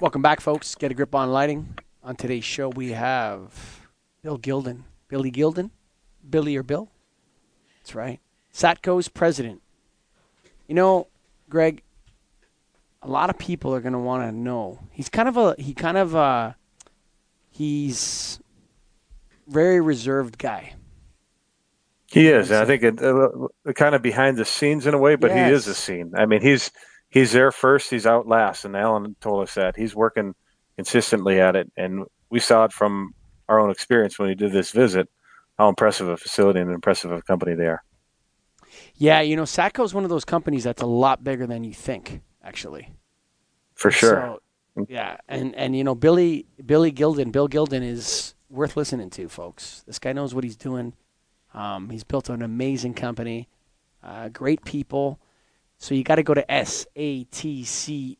Welcome back, folks. Get a grip on lighting. On today's show, we have Bill Gilden. Billy Gilden? Billy or Bill? That's right. Satco's president. You know, Greg, a lot of people are going to want to know. He's kind of a, he kind of, uh, he's very reserved guy. He is. And I think it, uh, kind of behind the scenes in a way, but yes. he is a scene. I mean, he's he's there first, he's out last, and Alan told us that he's working consistently at it, and we saw it from our own experience when he did this visit how impressive a facility and impressive a company they are. Yeah, you know, Satco is one of those companies that's a lot bigger than you think, actually. For sure. So, yeah, and and you know, Billy Billy Gilden, Bill Gilden is worth listening to, folks. This guy knows what he's doing. Um, he's built an amazing company, uh, great people. So you got to go to satco.com,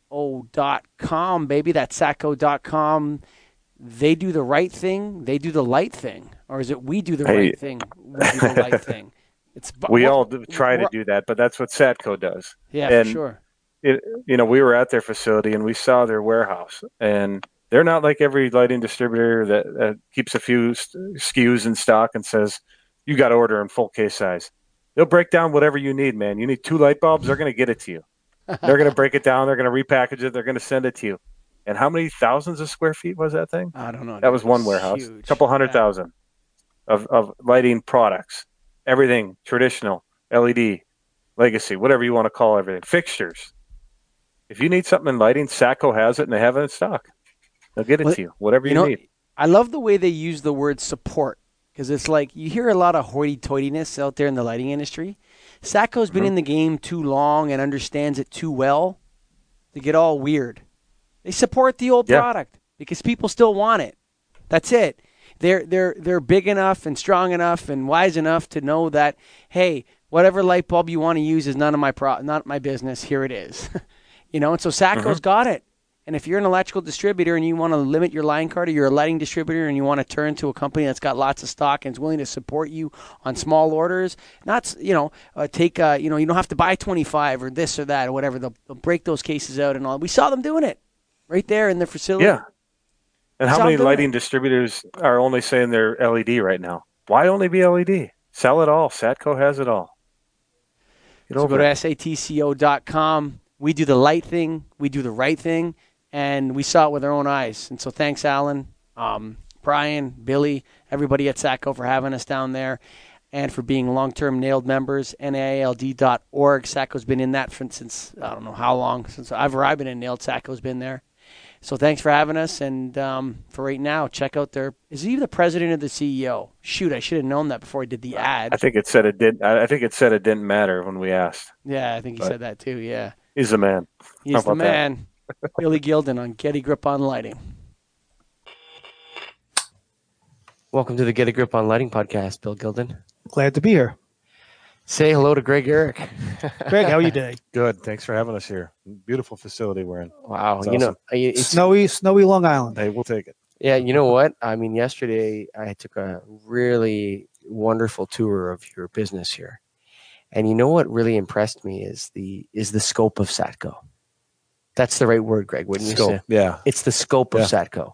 baby. That's satco.com. They do the right thing. They do the light thing, or is it we do the hey. right thing? We do the right thing. It's we all try to do that, but that's what Satco does. Yeah, and sure. It, you know, we were at their facility and we saw their warehouse, and they're not like every lighting distributor that, that keeps a few SKUs in stock and says you got to order in full case size. They'll break down whatever you need, man. You need two light bulbs, they're going to get it to you. they're going to break it down, they're going to repackage it, they're going to send it to you. And how many thousands of square feet was that thing? I don't know. That was one warehouse, a couple hundred yeah. thousand of, of lighting products, everything traditional, LED, legacy, whatever you want to call everything, fixtures. If you need something in lighting, Satco has it and they have it in stock. They'll get it well, to you, whatever you, you know, need. I love the way they use the word support because it's like you hear a lot of hoity-toityness out there in the lighting industry. Satco's been mm-hmm. in the game too long and understands it too well to get all weird. They support the old yeah. product because people still want it. That's it. They're they're they're big enough and strong enough and wise enough to know that hey, whatever light bulb you want to use is none of my pro not my business. Here it is. you know, and so Satco's mm-hmm. got it. And if you're an electrical distributor and you want to limit your line card, or you're a lighting distributor and you want to turn to a company that's got lots of stock and is willing to support you on small orders, not you know uh, take uh, you know you don't have to buy 25 or this or that or whatever. They'll, they'll, break those cases out and all. We saw them doing it right there in the facility. Yeah. And how many lighting it. distributors are only saying they're LED right now? Why only be LED? Sell it all. Satco has it all. Get so go to satco.com. We do the light thing. We do the right thing and we saw it with our own eyes. And so thanks, Alan, um, Brian, Billy, everybody at Satco for having us down there and for being long-term NAILD members, NAILD.org. Satco's been in that for, since, I don't know how long, since I've, I've been in NAILD, Satco's been there. So thanks for having us. And um, for right now, check out their. Is he the president or the CEO? Shoot, I should have known that before I did the ad. I think it said it did. I think it said it didn't matter when we asked. Yeah, I think he but said that too. Yeah, he's the man. He's the man. That? Billy Gilden on Get a Grip on Lighting. Welcome to the Get a Grip on Lighting podcast, Bill Gilden. Glad to be here. Say hello to Greg Eric. Greg, how are you doing? Good. Thanks for having us here. Beautiful facility we're in. Wow. It's you awesome. know, it's snowy, snowy Long Island. Hey, we'll take it. Yeah. You know what? I mean, yesterday I took a really wonderful tour of your business here, and you know what really impressed me is the is the scope of Satco. That's the right word, Greg. Wouldn't scope, you say? Yeah. It's the scope of yeah. Satco.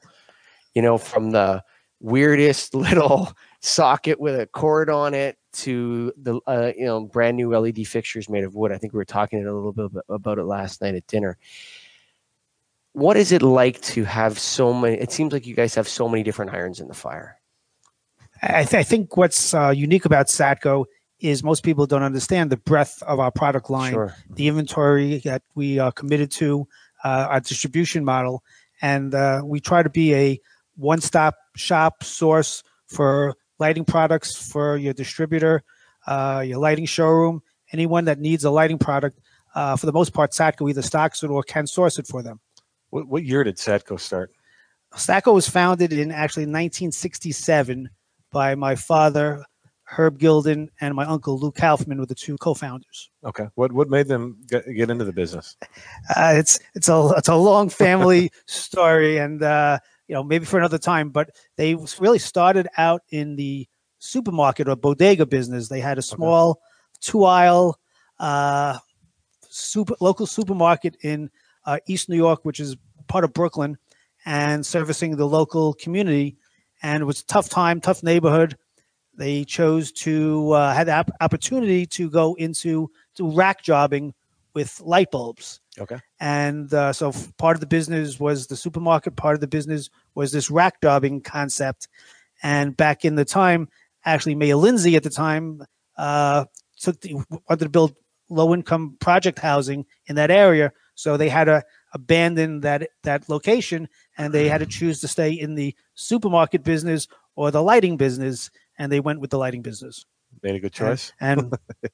You know, from the weirdest little socket with a cord on it to the uh, you know brand new LED fixtures made of wood. I think we were talking a little bit about it last night at dinner. What is it like to have so many? It seems like you guys have so many different irons in the fire. I, th- I think what's uh, unique about Satco is most people don't understand the breadth of our product line, sure. the inventory that we are committed to, uh, our distribution model, and uh, we try to be a one-stop shop source for lighting products for your distributor, uh, your lighting showroom, anyone that needs a lighting product. Uh, for the most part, Satco either stocks it or can source it for them. What, what year did Satco start? Satco was founded in actually 1967 by my father, Herb Gilden and my uncle Luke Kaufman were the two co-founders. Okay, what what made them get, get into the business? Uh, it's it's a it's a long family story, and uh, you know maybe for another time. But they really started out in the supermarket or bodega business. They had a small okay. two aisle uh, super local supermarket in uh, East New York, which is part of Brooklyn and servicing the local community. And it was a tough time, tough neighborhood. They chose to uh, had the opportunity to go into to rack jobbing with light bulbs. Okay. And uh, so part of the business was the supermarket. Part of the business was this rack jobbing concept. And back in the time, actually, Mayor Lindsay at the time uh, took the, wanted to build low income project housing in that area. So they had to abandon that that location, and they had to choose to stay in the supermarket business or the lighting business, and they went with the lighting business. Made a good choice. And, and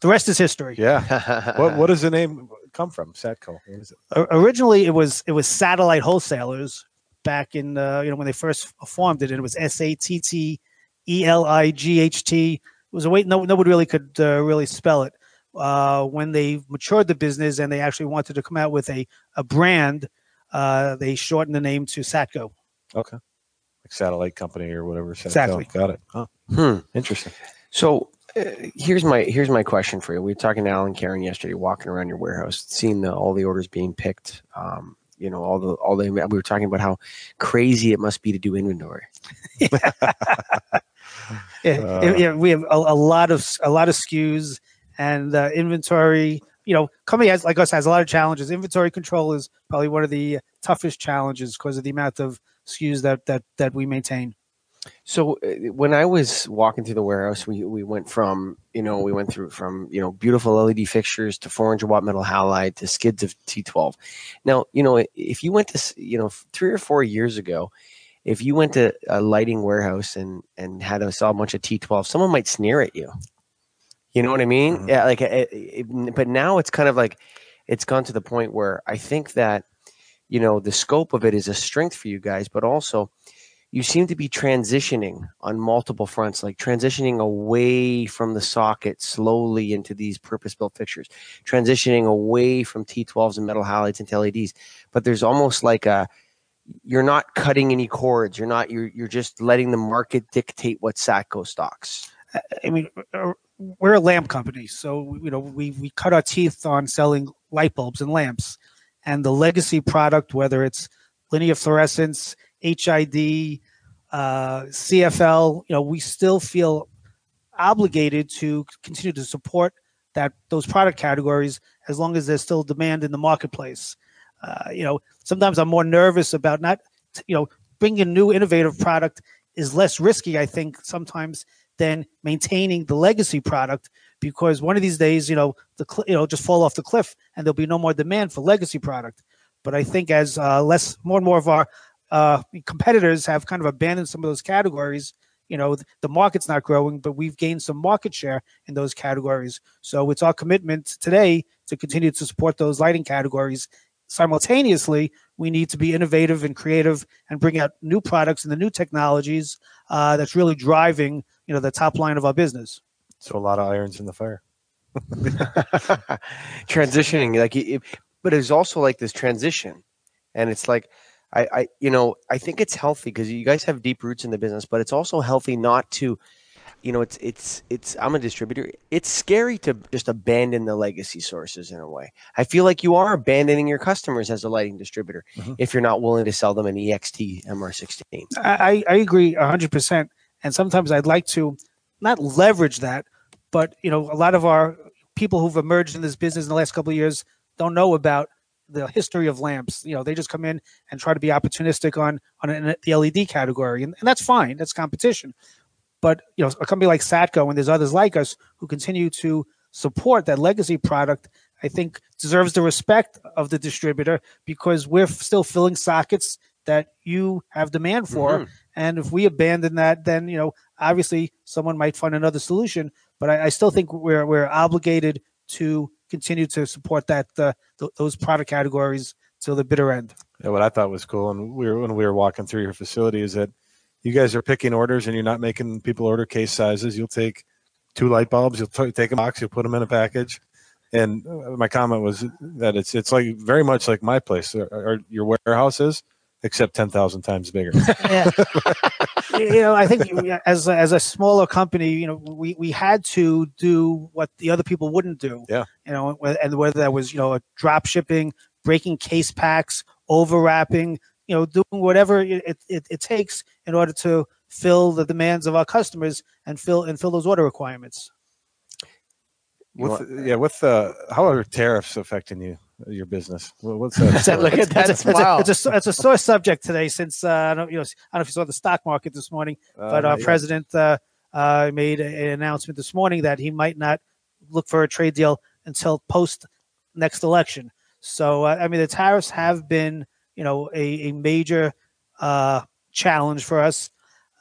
the rest is history. Yeah. what what does the name come from? Satco. It? Originally, it was it was Satellite Wholesalers back in uh, you know when they first formed it, and it was S A T T E L I G H T. It was a way no nobody really could uh, really spell it. Uh, when they matured the business and they actually wanted to come out with a a brand, uh, they shortened the name to Satco. Okay, like satellite company or whatever. Satco. Exactly. Got it. Huh. Hmm. Interesting. So uh, here's my here's my question for you. We were talking to Alan Karen yesterday, walking around your warehouse, seeing the, all the orders being picked. Um, you know, all the all the we were talking about how crazy it must be to do inventory. yeah, uh, yeah, we have a, a, lot of a lot of SKUs and uh, inventory. You know, company has like us has a lot of challenges. Inventory control is probably one of the toughest challenges because of the amount of SKUs that that that we maintain. So uh, when I was walking through the warehouse, we, we went from you know we went through from you know beautiful LED fixtures to 400 watt metal halide to skids of T12. Now you know if you went to you know three or four years ago, if you went to a lighting warehouse and and had to sell a bunch of T12, someone might sneer at you. You know what I mean? Mm-hmm. Yeah, like it, it, but now it's kind of like it's gone to the point where I think that you know the scope of it is a strength for you guys, but also you seem to be transitioning on multiple fronts, like transitioning away from the socket slowly into these purpose-built fixtures, transitioning away from T12s and metal halides into LEDs. But there's almost like a you're not cutting any cords. You're not. You're you're just letting the market dictate what Satco stocks. I mean, uh, we're a lamp company, so you know we we cut our teeth on selling light bulbs and lamps, and the legacy product, whether it's linear fluorescents, HID, uh, CFL, you know, we still feel obligated to continue to support that those product categories as long as there's still demand in the marketplace. Uh, you know, sometimes I'm more nervous about not, you know, bringing a new innovative product is less risky, I think, sometimes than maintaining the legacy product because one of these days, you know, the cl- you know just fall off the cliff and there'll be no more demand for legacy product. But I think as uh, less, more and more of our uh, competitors have kind of abandoned some of those categories. You know, the market's not growing, but we've gained some market share in those categories. So it's our commitment today to continue to support those lighting categories. Simultaneously, we need to be innovative and creative and bring out new products and the new technologies uh, that's really driving, you know, the top line of our business. So a lot of irons in the fire. Transitioning, like, it, but it's also like this transition, and it's like I, I you know, I think it's healthy because you guys have deep roots in the business, but it's also healthy not to, you know, it's it's it's. I'm a distributor. It's scary to just abandon the legacy sources in a way. I feel like you are abandoning your customers as a lighting distributor mm-hmm. if you're not willing to sell them an EXT MR16. I I agree hundred percent. And sometimes I'd like to not leverage that, but you know, a lot of our people who've emerged in this business in the last couple of years don't know about the history of lamps. You know, they just come in and try to be opportunistic on on an, the LED category, and, and that's fine. That's competition. But you know, a company like Satco and there's others like us who continue to support that legacy product. I think deserves the respect of the distributor because we're still filling sockets that you have demand for. Mm-hmm. And if we abandon that, then you know, obviously someone might find another solution. But I, I still think we're we're obligated to continue to support that uh, th- those product categories till the bitter end. Yeah, what I thought was cool, and we were when we were walking through your facility, is that you guys are picking orders, and you're not making people order case sizes. You'll take two light bulbs, you'll t- take a box, you'll put them in a package. And uh, my comment was that it's it's like very much like my place, or, or your warehouse is, except ten thousand times bigger. yeah. you know, I think as a, as a smaller company, you know, we, we had to do what the other people wouldn't do. Yeah. You know, and whether that was you know drop shipping, breaking case packs, overwrapping, you know, doing whatever it, it, it takes in order to fill the demands of our customers and fill and fill those order requirements. With yeah, with uh, how are tariffs affecting you, your business? What's that? Look at that it's, smile. It's a, it's a, it's a sore subject today since uh, I don't you know I don't know if you saw the stock market this morning, Uh, but our yeah. president uh, uh, made a- an announcement this morning that he might not look for a trade deal until post next election. So uh, I mean, the tariffs have been you know a, a major uh, challenge for us,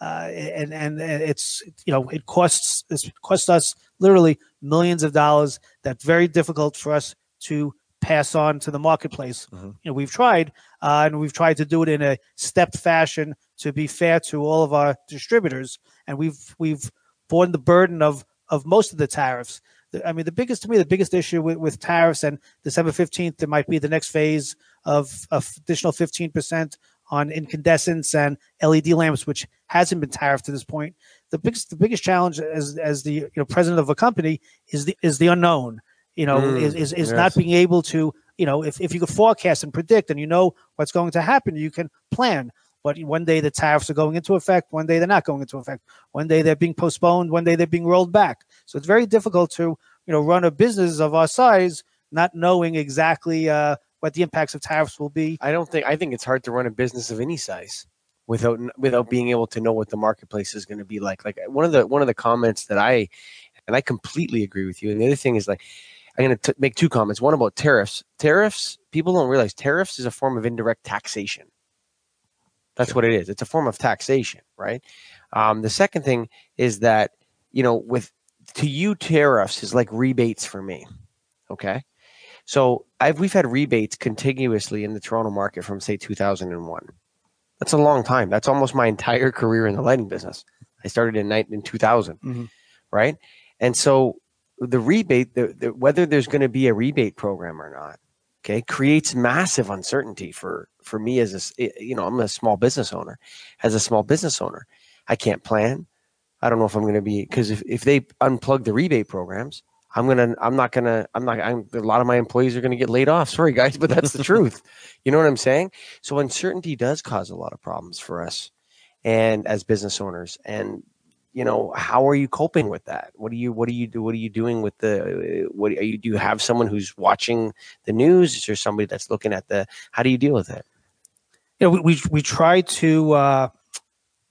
uh, and and it's you know it costs it costs us literally millions of dollars. That's very difficult for us to pass on to the marketplace. Mhm. You know, we've tried, uh, and we've tried to do it in a stepped fashion to be fair to all of our distributors, and we've we've borne the burden of of most of the tariffs. I mean, the biggest to me, the biggest issue with, with tariffs, and December fifteenth, there might be the next phase of, of additional fifteen percent on incandescents and LED lamps, which hasn't been tariffed to this point. The biggest the biggest challenge as as the you know president of a company is the is the unknown. You know, Mm, is is, is yes. not being able to you know if, if you could forecast and predict and you know what's going to happen, you can plan. But one day the tariffs are going into effect, one day they're not going into effect. One day they're being postponed, one day they're being rolled back. So it's very difficult to you know run a business of our size not knowing exactly uh, what the impacts of tariffs will be. I don't think I think it's hard to run a business of any size without without being able to know what the marketplace is going to be like. Like one of the one of the comments that I and I completely agree with you. And the other thing is like I'm going to make two comments. One about tariffs. Tariffs. People don't realize tariffs is a form of indirect taxation. That's what it is. It's a form of taxation, right? Um, the second thing is that you know, with to you, tariffs is like rebates for me. Okay. So I've we've had rebates continuously in the Toronto market from say 2001. That's a long time. That's almost my entire career in the lighting business. I started in night in 2000, Mhm. right? And so the rebate, the, the, whether there's going to be a rebate program or not, okay, creates massive uncertainty for for me as a you know I'm a small business owner. As a small business owner, I can't plan. I don't know if I'm going to be because if, if they unplug the rebate programs, I'm gonna I'm not gonna I'm not I'm a lot of my employees are gonna get laid off. Sorry guys, but that's the truth. You know what I'm saying? So uncertainty does cause a lot of problems for us and as business owners. And you know, how are you coping with that? What do you what do you do? What are you doing with the what are you do you have someone who's watching the news? Is there somebody that's looking at the how do you deal with it? you know, we, we, we try to uh,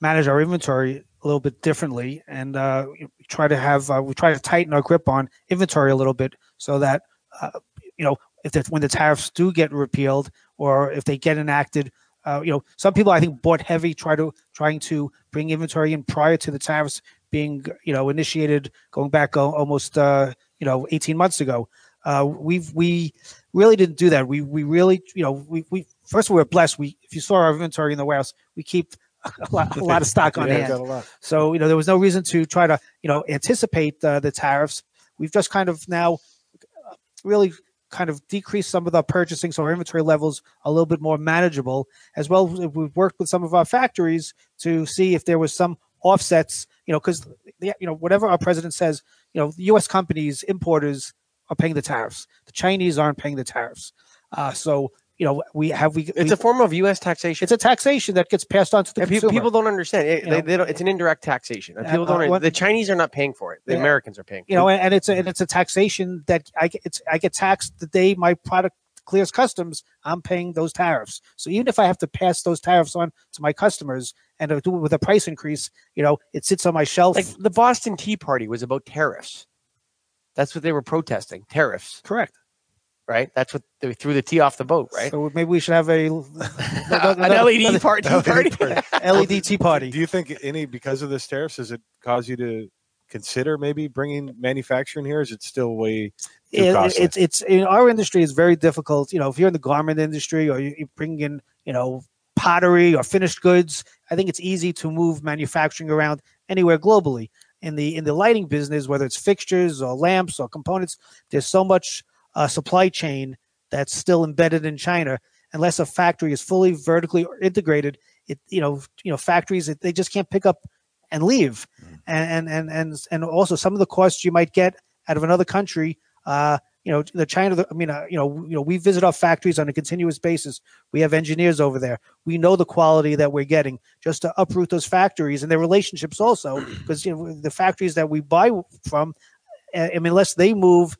manage our inventory a little bit differently and uh, try to have, uh, we try to tighten our grip on inventory a little bit so that, uh, you know, if that when the tariffs do get repealed or if they get enacted, uh, you know, some people I think bought heavy, try to trying to bring inventory in prior to the tariffs being, you know, initiated going back almost, uh, you know, 18 months ago. Uh, we've, we really didn't do that. We, we really, you know, we, we, first of all, we're blessed. We, if you saw our inventory in the warehouse, we keep a lot, a lot of stock on Yeah, hand. got a lot. So you know there was no reason to try to you know anticipate uh, the tariffs. We've just kind of now uh, really kind of decreased some of the purchasing, so our inventory levels a little bit more manageable. As well, we've worked with some of our factories to see if there was some offsets. You know, because you know whatever our president says, you know, the U.S. companies importers are paying the tariffs. The Chinese aren't paying the tariffs. Uh, so you know we have we. It's we- a form of U.S. taxation. it's a taxation that gets passed on to the pe- consumer. people don't understand. It, they, they don't, it's an indirect taxation. And Uh, People don't. uh, what- the Chinese are not paying for it. The Yeah. Americans are paying. you know, and, and it's a, and it's a taxation that I get, it's I get taxed the day my product clears customs. I'm paying those tariffs. So even if I have to pass those tariffs on to my customers and do it with a price increase, you know, it sits on my shelf. like the Boston Tea Party was about tariffs. That's what they were protesting. Tariffs, Correct. Right? That's what they threw the tea off the boat, right? So maybe we should have a An LED party. LED party. party. LED tea party. Do you think any because of this tariffs does it cause you to consider maybe bringing manufacturing here? Is it still way too It- it's it's in our industry is very difficult. You know, if you're in the garment industry or you, you bring in, you know, pottery or finished goods, I think it's easy to move manufacturing around anywhere globally. In the in the lighting business, whether it's fixtures or lamps or components, there's so much uh, supply chain that's still embedded in China. Unless a factory is fully vertically integrated, it you know you know factories they just can't pick up and leave, and and and and and also some of the costs you might get out of another country uh, you know, the China. I mean, uh, you know, you know, we visit our factories on a continuous basis. We have engineers over there. We know the quality that we're getting. Just to uproot those factories and their relationships also, because you know the factories that we buy from, I mean, unless they move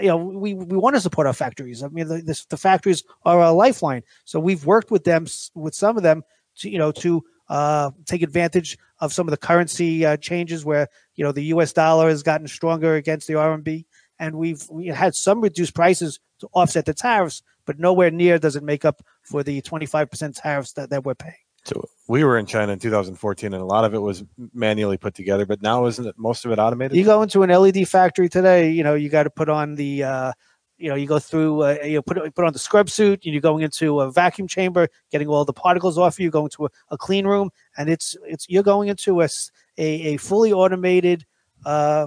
you know, we, we want to support our factories. I mean, the, this, the factories are our lifeline. So we've worked with them, with some of them, to you know, to uh, take advantage of some of the currency uh, changes where you know the U.S. dollar has gotten stronger against the RMB, and we've we had some reduced prices to offset the tariffs, but nowhere near does it make up for the 25% tariffs that, that we're paying. So we were in China in 2014, and a lot of it was manually put together. But now, isn't it most of it automated? You go into an LED factory today, you know, you got to put on the uh, you know, you go through, uh, you put put on the scrub suit, and you're going into a vacuum chamber, getting all the particles off you. Going to a, a clean room, and it's it's you're going into a a, a fully automated uh,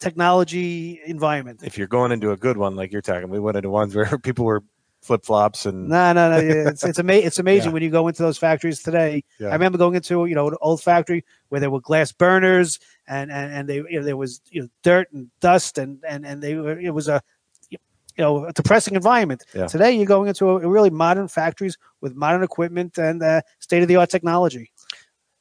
technology environment. If you're going into a good one, like you're talking, we went into ones where people were flip flops and no, no, no. It's it's, ama- it's amazing yeah. when you go into those factories today. Yeah. I remember going into you know an old factory where there were glass burners and and, and they you know, there was you know dirt and dust and and and they were it was a you know a depressing environment. Yeah. Today, you're going into a, a really modern factories with modern equipment and uh, state of the art technology.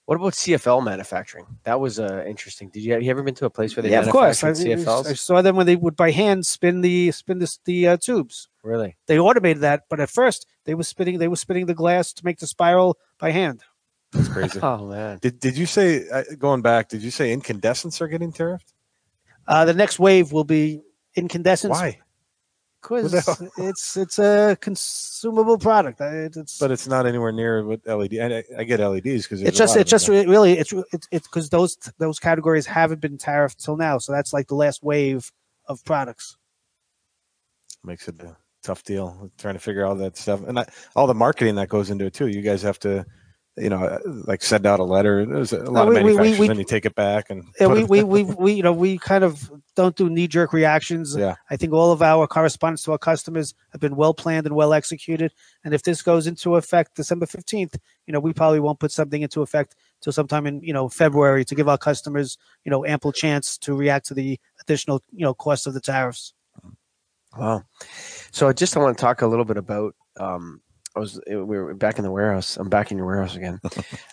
What about CFL manufacturing? That was uh, interesting. Did you have you ever been to a place where they yeah, of course. I, CFLs? I saw them when they would by hand spin the spin the, the uh, tubes. Really? They automated that, but at first they were spinning they were spinning the glass to make the spiral by hand. That's crazy. oh man! Did did you say uh, going back? Did you say incandescents are getting tariffed? Uh, the next wave will be incandescents. Why? because it's it's a consumable product. It's, but it's not anywhere near what LED. I, I get LEDs because it's just it's just them. really it's it's because those those categories haven't been tariffed till now. So that's like the last wave of products. Makes it a tough deal trying to figure out that stuff and I, all the marketing that goes into it too. You guys have to you know, like send out a letter. There's a lot we, of manufacturers, we, we, and you take it back and yeah, we, we, we, we, you know, we kind of don't do knee jerk reactions. Yeah. I think all of our correspondence to our customers have been well planned and well executed. And if this goes into effect December 15th, you know, we probably won't put something into effect till sometime in, you know, February to give our customers, you know, ample chance to react to the additional, you know, cost of the tariffs. Wow. So I just I want to talk a little bit about um, I was we were back in the warehouse. I'm back in your warehouse again.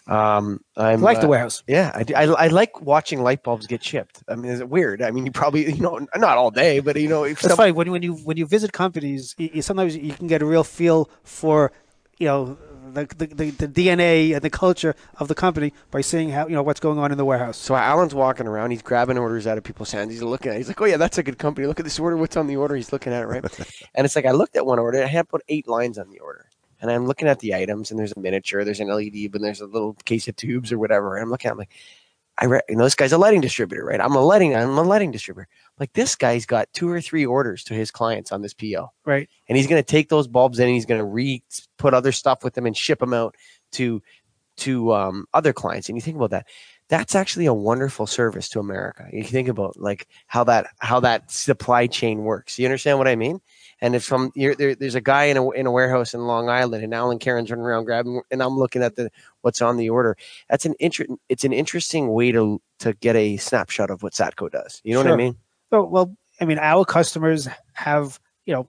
Um, I like uh, the warehouse. Yeah, I, I, I, like watching light bulbs get chipped. I mean, is it weird? I mean, you probably you know not all day, but you know, it's some... funny when when you when you visit companies, you, sometimes you can get a real feel for you know the, the, the, DNA and the culture of the company by seeing how you know what's going on in the warehouse. So Alan's walking around, he's grabbing orders out of people's hands. He's looking at, it. he's like, "Oh yeah, that's a good company. Look at this order. What's on the order?" He's looking at it, right? and it's like I looked at one order. I had put eight lines on the order, and I'm looking at the items, and there's a miniature, there's an LED, but there's a little case of tubes or whatever. And I'm looking at, it, I'm like, I re- this guy's a lighting distributor, right? I'm a lighting, I'm a lighting distributor. Like this guy's got two or three orders to his clients on this PO, right? And he's going to take those bulbs in, and he's going to re put other stuff with them and ship them out to to um, other clients. And you think about that, that's actually a wonderful service to America. You think about like how that how that supply chain works. You understand what I mean? And if from there, there's a guy in a in a warehouse in Long Island, and Alan Karen's running around grabbing, and I'm looking at the what's on the order. That's an inter- It's an interesting way to to get a snapshot of what Satco does. You know sure. what I mean? Oh, well, I mean, our customers have you know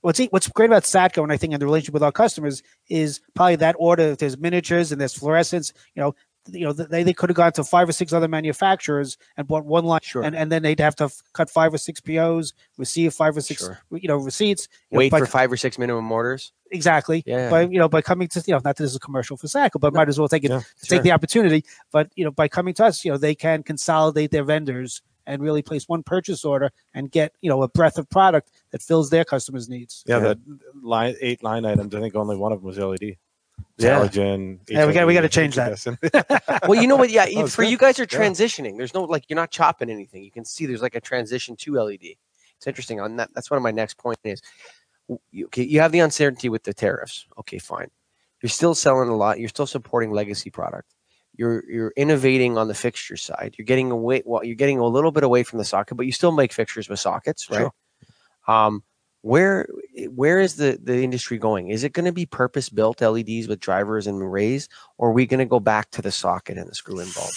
what's what's great about Satco and I think in the relationship with our customers is probably that order. There's miniatures and there's fluorescents. You know, you know they, they could have gone to five or six other manufacturers and bought one line sure. and, and then they'd have to f- cut five or six POs, receive five or six sure. you know receipts. You Wait know, for five or six minimum orders. Exactly. Yeah. By you know by coming to you know not that this is a commercial for Satco, but no. might as well take it yeah, take sure. the opportunity. But you know by coming to us, you know they can consolidate their vendors and really place one purchase order and get you know a breadth of product that fills their customers' needs. Yeah, yeah. the line eight line items. I think only one of them was LED yeah. Yeah, we got we got to change that. well, you know what? Yeah, oh, for good. you guys are transitioning. Yeah. There's no like you're not chopping anything. You can see there's like a transition to LED. It's interesting. On that, that's one of my next point is. You, okay, you have the uncertainty with the tariffs. Okay, fine. You're still selling a lot. You're still supporting legacy product. You're you're innovating on the fixture side. You're getting away. Well, you're getting a little bit away from the socket, but you still make fixtures with sockets, right? Sure. Um, where where is the the industry going? Is it going to be purpose built LEDs with drivers and arrays, or are we going to go back to the socket and the screw in bulb?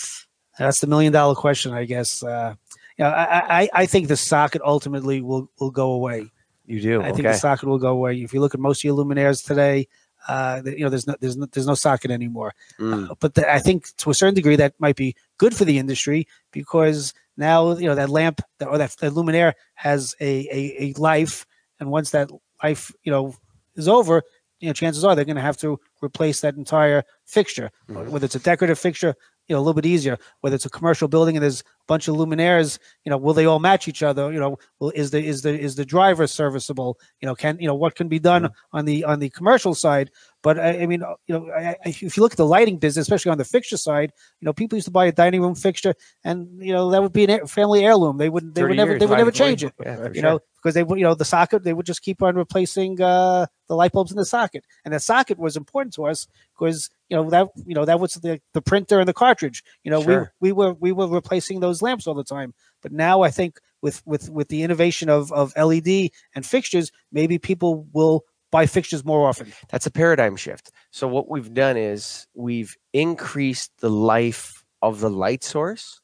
That's the million dollar question, I guess. Uh, you know, I, I, I think the socket ultimately will, will go away. You do. I okay. think the socket will go away. If you look at most of your luminaires today, uh, you know, there's no, there's no, there's no socket anymore. Mm. Uh, but the, I think to a certain degree that might be good for the industry because now you know that lamp that, or that, that luminaire has a, a, a life, and once that life you know is over, you know, chances are they're going to have to replace that entire fixture, Mhm. whether it's a decorative fixture. You know, a little bit easier. Whether it's a commercial building and there's a bunch of luminaires, you know, will they all match each other? You know, well, is the is the is the driver serviceable? You know, can you know what can be done on the on the commercial side? But I, I mean, you know, I, I, if you look at the lighting business, especially on the fixture side, you know, people used to buy a dining room fixture, and you know that would be a family heirloom. They would they would never years, they would never change it. Yeah, You sure. know, because they would you know the socket they would just keep on replacing uh, the light bulbs in the socket, and the socket was important to us because you know that you know that was the the printer and the cartridge. You know, Sure. we we were we were replacing those lamps all the time. But now I think with with with the innovation of of LED and fixtures, maybe people will buy fixtures more often. That's a paradigm shift. So what we've done is we've increased the life of the light source,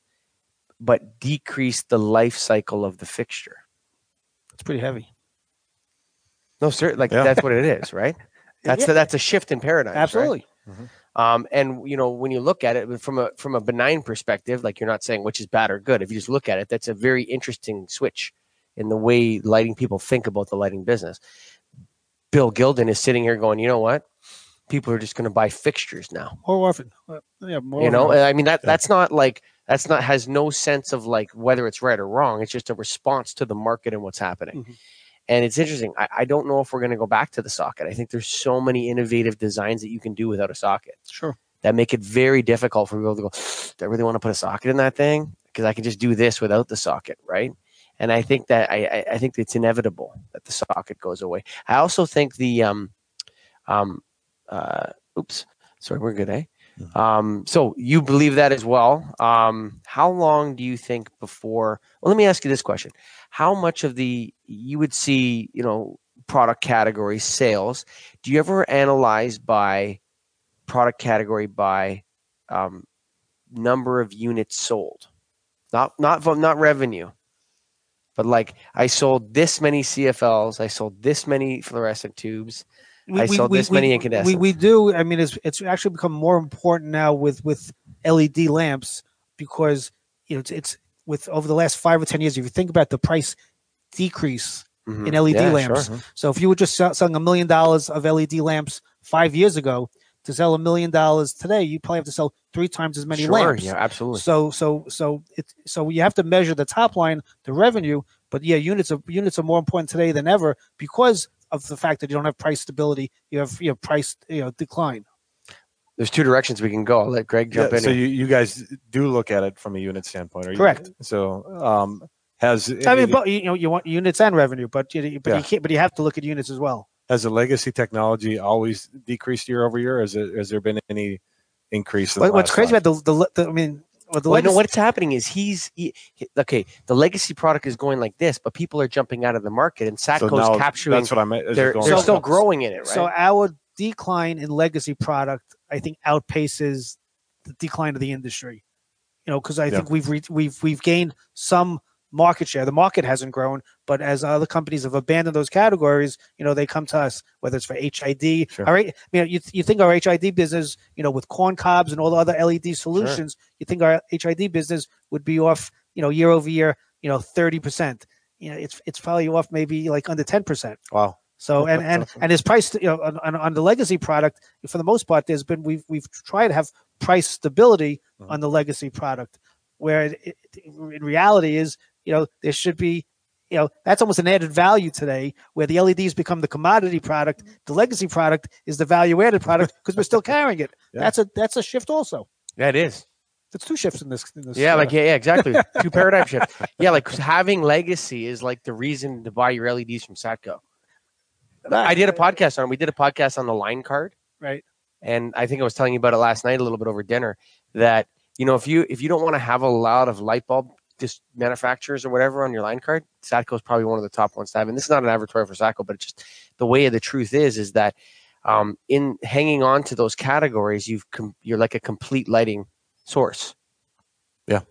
but decreased the life cycle of the fixture. It's pretty heavy. No, sir, like Yeah. that's what it is, right? That's Yeah. the, that's a shift in paradigm. Absolutely. Um, and you know, when you look at it from a from a benign perspective, like you're not saying which is bad or good. If you just look at it, that's a very interesting switch in the way lighting people think about the lighting business. Bill Gilden is sitting here going, you know what? People are just going to buy fixtures now. More often. Uh, Yeah, more You know, often. I mean that that's not like that's not has no sense of like whether it's right or wrong. It's just a response to the market and what's happening. Mhm. And it's interesting. I, I don't know if we're going to go back to the socket. I think there's so many innovative designs that you can do without a socket Sure. that make it very difficult for people to go, do I really want to put a socket in that thing? Because I can just do this without the socket, right? And I think that I, I, I think it's inevitable that the socket goes away. I also think the um um uh oops, sorry, we're good, eh? Um, so you believe that as well. Um, how long do you think before well let me ask you this question. How much of the you would see, you know, product category sales, do you ever analyze by product category by um, number of units sold, not not not revenue, but like I sold this many CFLs, I sold this many fluorescent tubes. I sold this many we, incandescents. we do. I mean, it's it's actually become more important now with with LED lamps because you know it's, it's with over the last five or ten years. If you think about the price decrease Mhm. in LED Yeah, lamps, sure. so if you were just selling a million dollars of LED lamps five years ago, to sell a million dollars today, you probably have to sell three times as many Sure, lamps. Yeah, absolutely. So so so it so you have to measure the top line, the revenue, but yeah, units are units are more important today than ever because of the fact that you don't have price stability. You have you have price you know decline. There's two directions we can go. I'll let Greg jump Yeah, in. so you, you guys do look at it from a unit standpoint, are you? Correct. So um, has I mean, but you know you want units and revenue, but you but Yeah. you can't but you have to look at units as well. Has the legacy technology always decreased year over year? Has it has there been any increase? In the What, what's crazy five? about the, the, the I mean, well, the well, no, what's happening is he's he, he- okay. The legacy product is going like this, but people are jumping out of the market, and So Satco's now capturing. That's what I meant. They're, going they're back still growing in it, right? So our decline in legacy product, I think, outpaces the decline of the industry. You know, because I Yeah. think we've re- we've we've gained some market share. The market hasn't grown, but as other companies have abandoned those categories, you know, they come to us, whether it's for HID. Sure. All right, you know, you, you think our HID business, you know, with corn cobs and all the other LED solutions, you think our HID business would be off, you know, year over year, you know, thirty percent. You know, it's it's probably off maybe like under ten percent. Wow. So and and and his price, you know, on, on, the legacy product, for the most part, there's been we've we've tried to have price stability Mhm. on the legacy product, where it, it, in reality is, you know, there should be, you know, that's almost an added value today, where the LEDs become the commodity product, the legacy product is the value added product because we're still carrying it. Yeah. That's a that's a shift also. yeah, it is. That's two shifts in this. In this Yeah, uh, like yeah, yeah, exactly. Two paradigm shifts. Yeah, like having legacy is like the reason to buy your LEDs from Satco. I did a podcast on. We did a podcast on the line card, right. and I think I was telling you about it last night a little bit over dinner. That you know, if you if you don't want to have a lot of light bulb just manufacturers or whatever on your line card, Satco is probably one of the top ones to have. And this is not an advertorial for Satco, but it's just the way of the truth is is that um, in hanging on to those categories, you've com- you're like a complete lighting source. Yeah.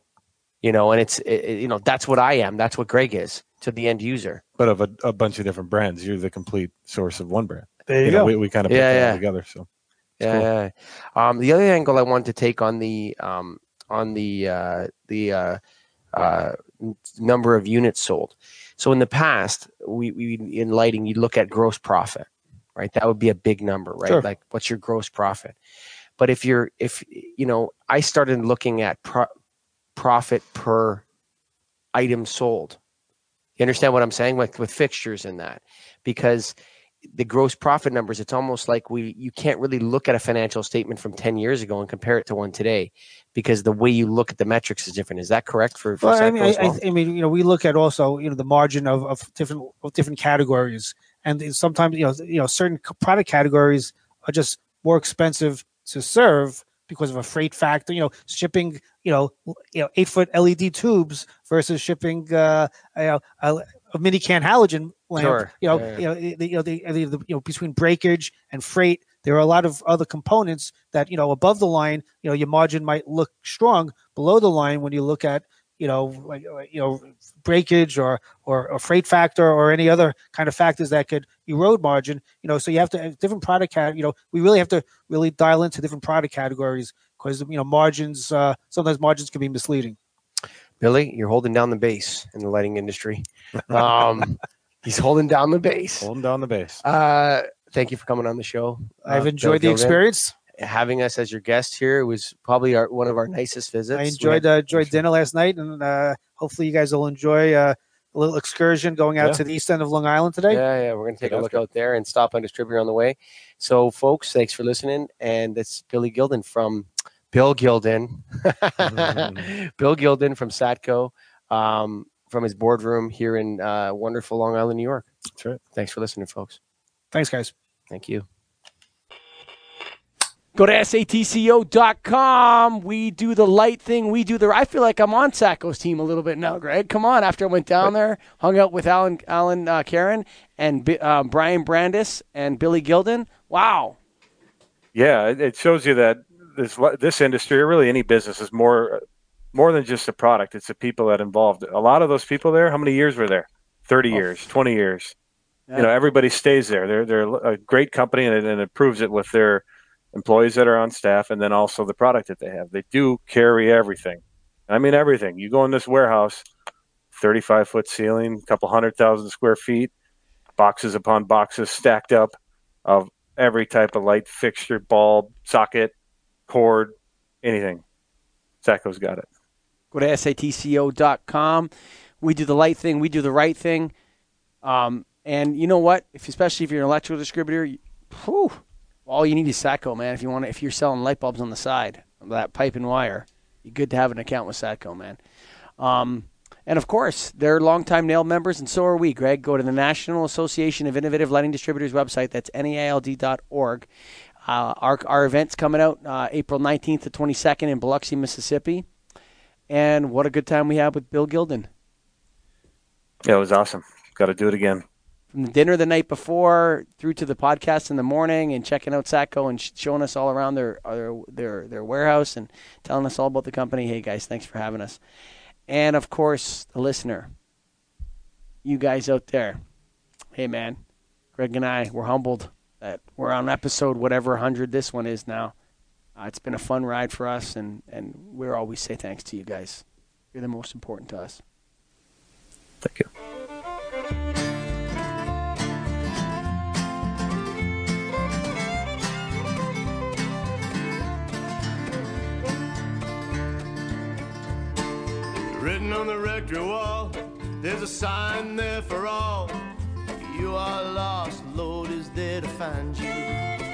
You know, and it's it, you know that's what I am. That's what Greg is to the end user. But of a, a bunch of different brands, you're the complete source of one brand. There you, You go. know, we, we kind of put Yeah, that yeah. all together. So Yeah. cool. yeah. Um, the other angle I wanted to take on the um, on the uh, the uh, uh, number of units sold. So in the past, we, we in lighting, you look at gross profit, right? That would be a big number, right? Sure. Like, what's your gross profit? But if you're if you know, I started looking at pro- profit per item sold. You understand what I'm saying? Like with fixtures and that, because the gross profit numbers, it's almost like we you can't really look at a financial statement from 10 years ago and compare it to one today because the way you look at the metrics is different. Is that correct for, for Well, I mean, I, well? I, I mean, you know, we look at also, you know, the margin of, of different of different categories, and sometimes, you know, you know, certain product categories are just more expensive to serve because of a freight factor. You know, shipping, you know, you know, eight foot LED tubes versus shipping, uh, you know, a, a mini can halogen lamp. Sure. You know, Yeah. you know, the, you know, the, the, the, you know, between breakage and freight, there are a lot of other components that you know above the line. You know, your margin might look strong. Below the line, when you look at you know, like like, you know, breakage or, or or freight factor or any other kind of factors that could erode margin. You know, so you have to different product cat. You know, we really have to really dial into different product categories because you know margins. Uh, sometimes margins can be misleading. Billy, you're holding down the base in the lighting industry. Um, he's holding down the base. holding down the base. Uh, thank you for coming on the show. uh, I've Bill enjoyed the Gilden. experience. Having us as your guest here was probably our, one of our nicest visits. I enjoyed had- uh, enjoyed dinner last night, and uh, hopefully you guys will enjoy uh, a little excursion going out Yeah. to the east end of Long Island today. Yeah, yeah, we're gonna take Yeah, a look good. out there and stop on distributor on the way. So, folks, thanks for listening. And that's Billy Gilden from Bill Gilden, Bill Gilden from Satco, um, from his boardroom here in uh, wonderful Long Island, New York. That's right. Thanks for listening, folks. Thanks, guys. Thank you. Go to satco.com. We do the light thing. We do the. I feel like I'm on Satco's team a little bit now, Greg. Come on. After I went down there, hung out with Alan, Alan uh, Karen and uh, Brian Brandis and Billy Gilden. Wow. Yeah, it, it shows you that this this industry, or really any business, is more more than just a product. It's the people that involved. A lot of those people there. How many years were there? Thirty oh. years, twenty years. Yeah. You know, everybody stays there. They're they're a great company, and it, and it proves it with their employees that are on staff, and then also the product that they have. They do carry everything. I mean, everything. You go in this warehouse, thirty-five foot ceiling, couple hundred thousand square feet, boxes upon boxes stacked up of every type of light fixture, bulb, socket, cord, anything. Satco's got it. Go to satco.com. We do the light thing. We do the right thing. Um, and you know what? If especially if you're an electrical distributor, you- whew, all you need is Satco, man. If you want, to, if you're selling light bulbs on the side, that pipe and wire, you're good to have an account with Satco, man. Um, and of course, they're longtime NAILD members, and so are we. Greg, go to the National Association of Innovative Lighting Distributors website. That's naild.org. Uh, our our event's coming out uh, April 19th to 22nd in Biloxi, Mississippi. And what a good time we had with Bill Gilden. Yeah, it was awesome. Got to do it again. From the dinner the night before through to the podcast in the morning and checking out Satco and showing us all around their, uh, their their their warehouse and telling us all about the company. Hey guys, thanks for having us. And of course, the listener, you guys out there. Hey man, Greg and I, we're humbled that we're on episode whatever 100 this one is now. Uh, it's been a fun ride for us, and and we're always say thanks to you guys. You're the most important to us. Thank you. Written on the rectory wall, there's a sign there for all. If you are lost, Lord is there to find you.